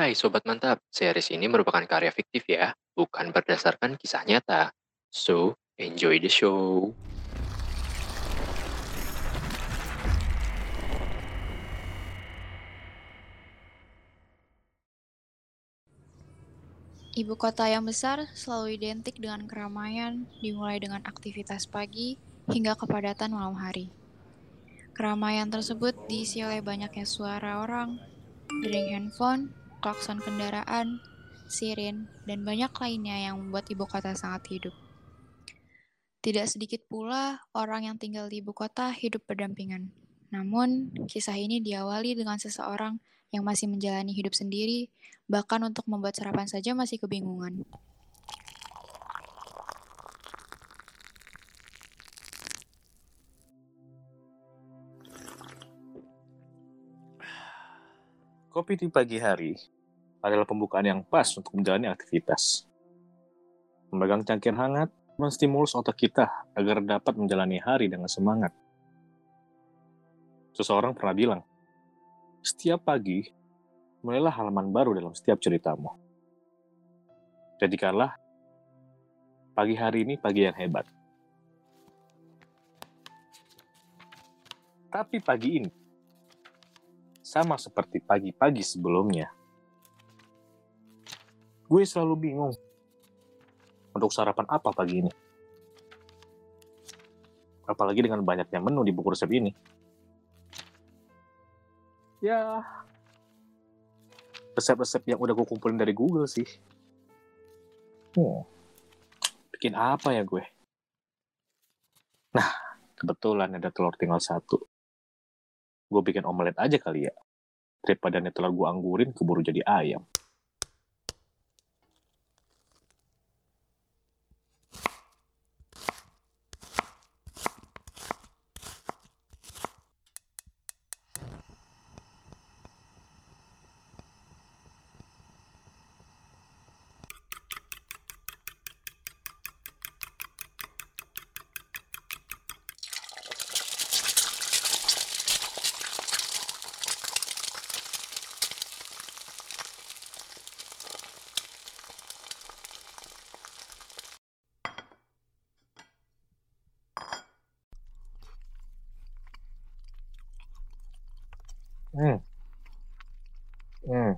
Hai Sobat Mantap, series ini merupakan karya fiktif ya, bukan berdasarkan kisah nyata. So, enjoy the show. Ibu kota yang besar selalu identik dengan keramaian, dimulai dengan aktivitas pagi hingga kepadatan malam hari. Keramaian tersebut diisi oleh banyaknya suara orang, dering handphone, klakson kendaraan, sirin, dan banyak lainnya yang membuat ibu kota sangat hidup. Tidak sedikit pula orang yang tinggal di ibu kota hidup berdampingan. Namun, kisah ini diawali dengan seseorang yang masih menjalani hidup sendiri, bahkan untuk membuat sarapan saja masih kebingungan. Kopi di pagi hari adalah pembukaan yang pas untuk menjalani aktivitas. Memegang cangkir hangat menstimulus otak kita agar dapat menjalani hari dengan semangat. Seseorang pernah bilang, setiap pagi, mulailah halaman baru dalam setiap ceritamu. Jadikanlah pagi hari ini pagi yang hebat. Tapi pagi ini, sama seperti pagi-pagi sebelumnya, gue selalu bingung untuk sarapan apa pagi ini. Apalagi dengan banyaknya menu di buku resep ini. Ya, resep-resep yang udah gue kumpulin dari Google sih. Hmm, bikin apa ya gue? Nah, kebetulan ada telur tinggal satu. Gue bikin omelet aja kali ya. Daripada telur gue anggurin keburu jadi ayam. Hmm. Hmm.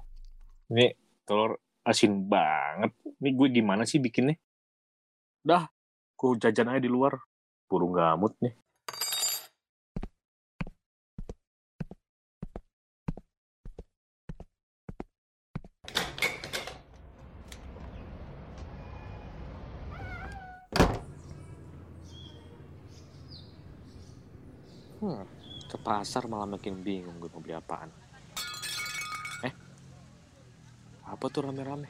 Ini telur asin banget. Ini gue gimana sih bikinnya? Dah, gue jajan aja di luar. Burung gamut nih. Hmm, ke pasar malah makin bingung gue mau beli apaan. Eh, apa tuh rame-rame?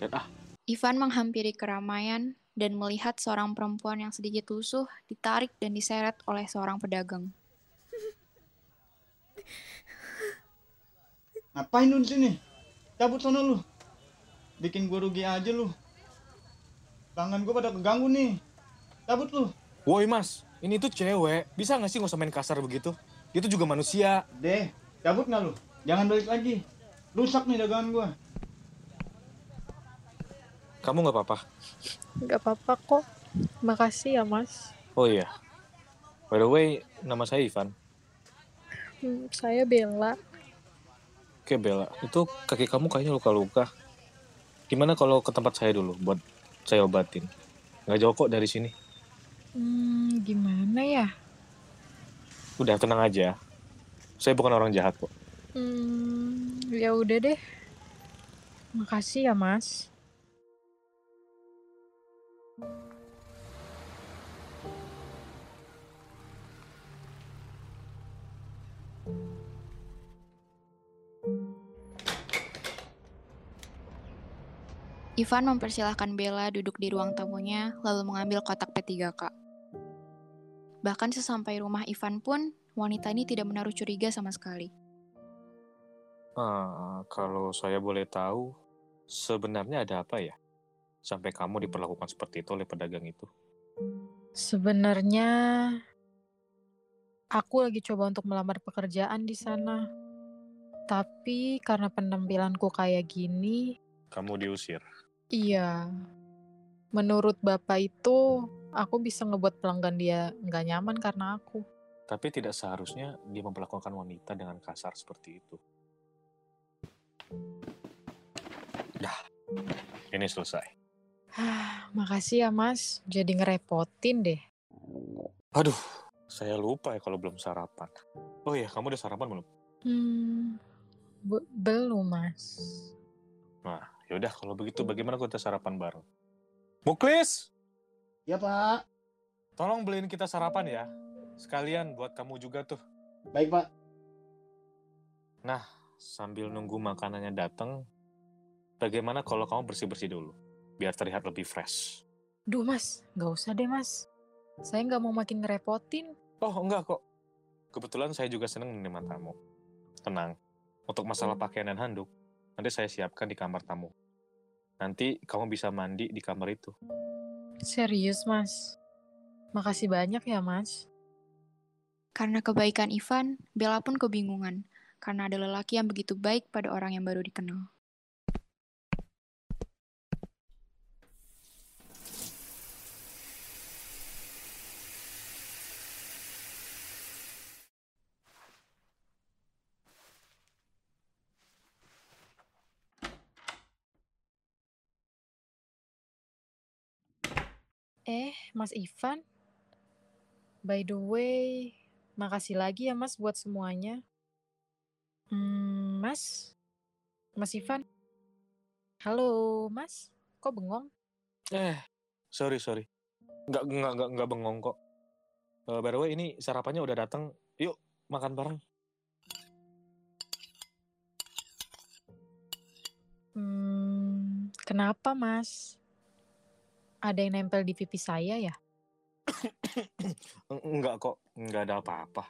Lihat ah, Ivan menghampiri keramaian dan melihat seorang perempuan yang sedikit lusuh ditarik dan diseret oleh seorang pedagang. Ngapain lu di sini? Cabut sana lu. Bikin gua rugi aja lu. Tangan gua pada keganggu nih. Cabut lu. woi mas, ini tuh cewek. Bisa nggak sih nggak usah main kasar begitu? Dia tuh juga manusia. Deh, cabut nggak lu? Jangan balik lagi. Rusak nih dagangan gua. Kamu nggak apa-apa? Gak apa-apa kok. Makasih ya, Mas. Oh iya. By the way, nama saya Ivan. Hmm, saya Bella. Oke Bella, itu kaki kamu kayaknya luka-luka. Gimana kalau ke tempat saya dulu buat saya obatin? Nggak jauh kok dari sini. Hmm, gimana ya? Udah tenang aja. Saya bukan orang jahat kok. Hmm, ya udah deh. Makasih ya, Mas. Ivan mempersilahkan Bella duduk di ruang tamunya lalu mengambil kotak P3K. Bahkan sesampai rumah Ivan pun, wanita ini tidak menaruh curiga sama sekali. Ah, kalau saya boleh tahu, sebenarnya ada apa ya? Sampai kamu diperlakukan seperti itu oleh pedagang itu. Sebenarnya aku lagi coba untuk melamar pekerjaan di sana. Tapi karena penampilanku kayak gini, Kamu diusir. iya. Menurut Bapak itu, aku bisa ngebuat pelanggan dia nggak nyaman karena aku. Tapi tidak seharusnya dia memperlakukan wanita dengan kasar seperti itu. Dah, ini selesai. Makasih ya Mas, jadi ngerepotin deh. Aduh, saya lupa ya kalau belum sarapan. Oh iya, kamu udah sarapan belum? Hmm, be- belum Mas. Nah, yaudah kalau begitu bagaimana kita sarapan bareng? Muklis, Ya pak. tolong beliin kita sarapan ya. Sekalian buat kamu juga tuh. Baik pak. Sambil nunggu makanannya datang, bagaimana kalau kamu bersih-bersih dulu? Biar terlihat lebih fresh. Duh Mas, nggak usah deh Mas. Saya nggak mau makin ngerepotin. Oh, enggak kok. Kebetulan saya juga senang menerima tamu. Tenang, untuk masalah pakaian dan handuk, nanti saya siapkan di kamar tamu. Nanti kamu bisa mandi di kamar itu. Serius Mas. Makasih banyak ya Mas. Karena kebaikan Ivan, Bella pun kebingungan karena ada lelaki yang begitu baik pada orang yang baru dikenal. Eh, Mas Ivan. By the way, makasih lagi ya Mas buat semuanya. Hmm, Mas? Mas Ivan? Halo, Mas? Kok bengong? Eh, sorry, sorry. Nggak, nggak, nggak, nggak bengong kok. Eh, by the way, ini sarapannya udah datang. Yuk, makan bareng. Hmm, kenapa Mas? Ada yang nempel di pipi saya ya? Eng- Enggak kok, nggak ada apa-apa.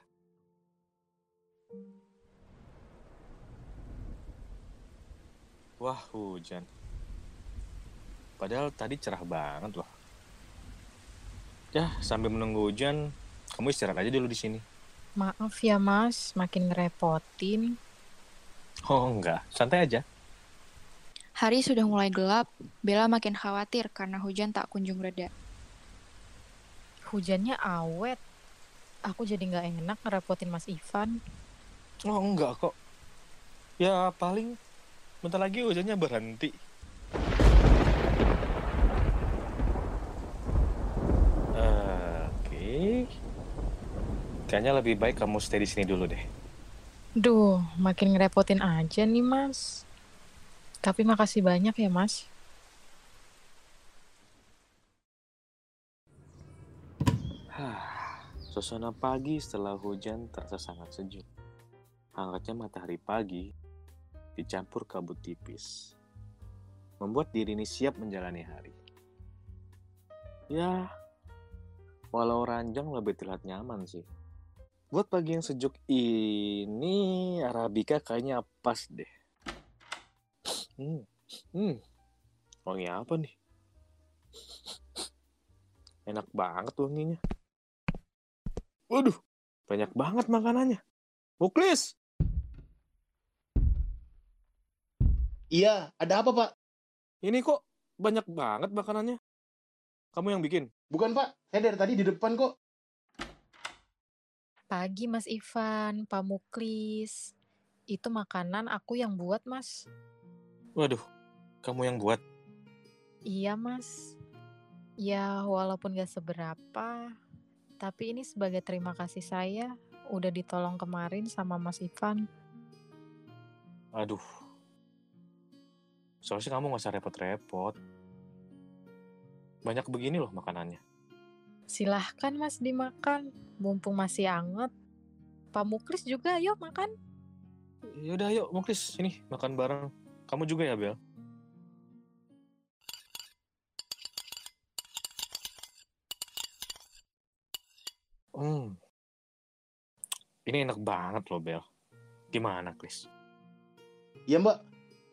Wah, hujan. Padahal tadi cerah banget loh. Ya, sambil menunggu hujan, kamu istirahat aja dulu di sini. Maaf ya Mas, makin ngerepotin. Oh, enggak. Santai aja. Hari sudah mulai gelap, Bella makin khawatir karena hujan tak kunjung reda. Hujannya awet. Aku jadi nggak enak ngerepotin Mas Ivan. Oh, enggak kok. Ya, paling bentar lagi hujannya berhenti. Eh, Oke. Kayaknya lebih baik kamu stay di sini dulu deh. Duh, makin ngerepotin aja nih Mas. Tapi makasih banyak ya Mas. Suasana pagi setelah hujan terasa sangat sejuk. Hangatnya matahari pagi dicampur kabut tipis. Membuat diri ini siap menjalani hari. Ya, walau ranjang lebih terlihat nyaman sih. Buat pagi yang sejuk ini, Arabica kayaknya pas deh. Hmm, hmm. Wangi apa nih? Enak banget wanginya. Waduh, banyak banget makanannya. Muklis, Iya, ada apa pak? ini kok banyak banget makanannya. Kamu yang bikin? Bukan pak, saya dari tadi di depan kok. Pagi Mas Ivan, Pak Muklis. Itu makanan aku yang buat Mas. Waduh, kamu yang buat. Iya Mas. Ya walaupun gak seberapa, tapi ini sebagai terima kasih saya udah ditolong kemarin sama Mas Ivan. Aduh. Soalnya kamu gak usah repot-repot. Banyak begini loh makanannya. Silahkan Mas dimakan, mumpung masih anget. Pak Muklis juga yuk makan. Yaudah yuk, Muklis, sini makan bareng. Kamu juga ya, Bel? Hmm. Ini enak banget loh, Bel. Gimana, Klis? Iya mbak.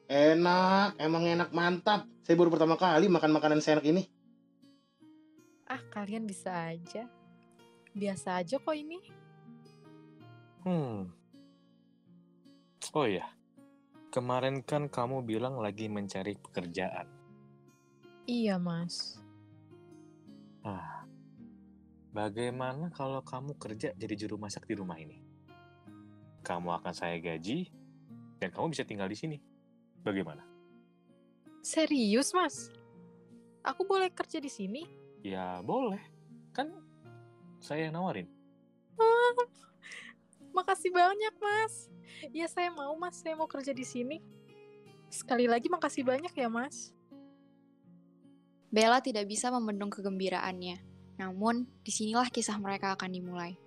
Enak, emang enak mantap. Saya baru pertama kali makan makanan seenak ini. Ah kalian bisa aja. Biasa aja kok ini. Hmm. Oh iya, Kemarin kan kamu bilang lagi mencari pekerjaan. Iya, Mas. Ah, bagaimana kalau kamu kerja jadi juru masak di rumah ini? Kamu akan saya gaji, dan kamu bisa tinggal di sini. Bagaimana? Serius, Mas? Aku boleh kerja di sini? Ya boleh, kan saya yang nawarin. Ah, makasih banyak, Mas. Ya, saya mau, Mas. Saya mau kerja di sini. Sekali lagi makasih banyak ya, Mas. Bella tidak bisa membendung kegembiraannya. Namun, di sinilah kisah mereka akan dimulai.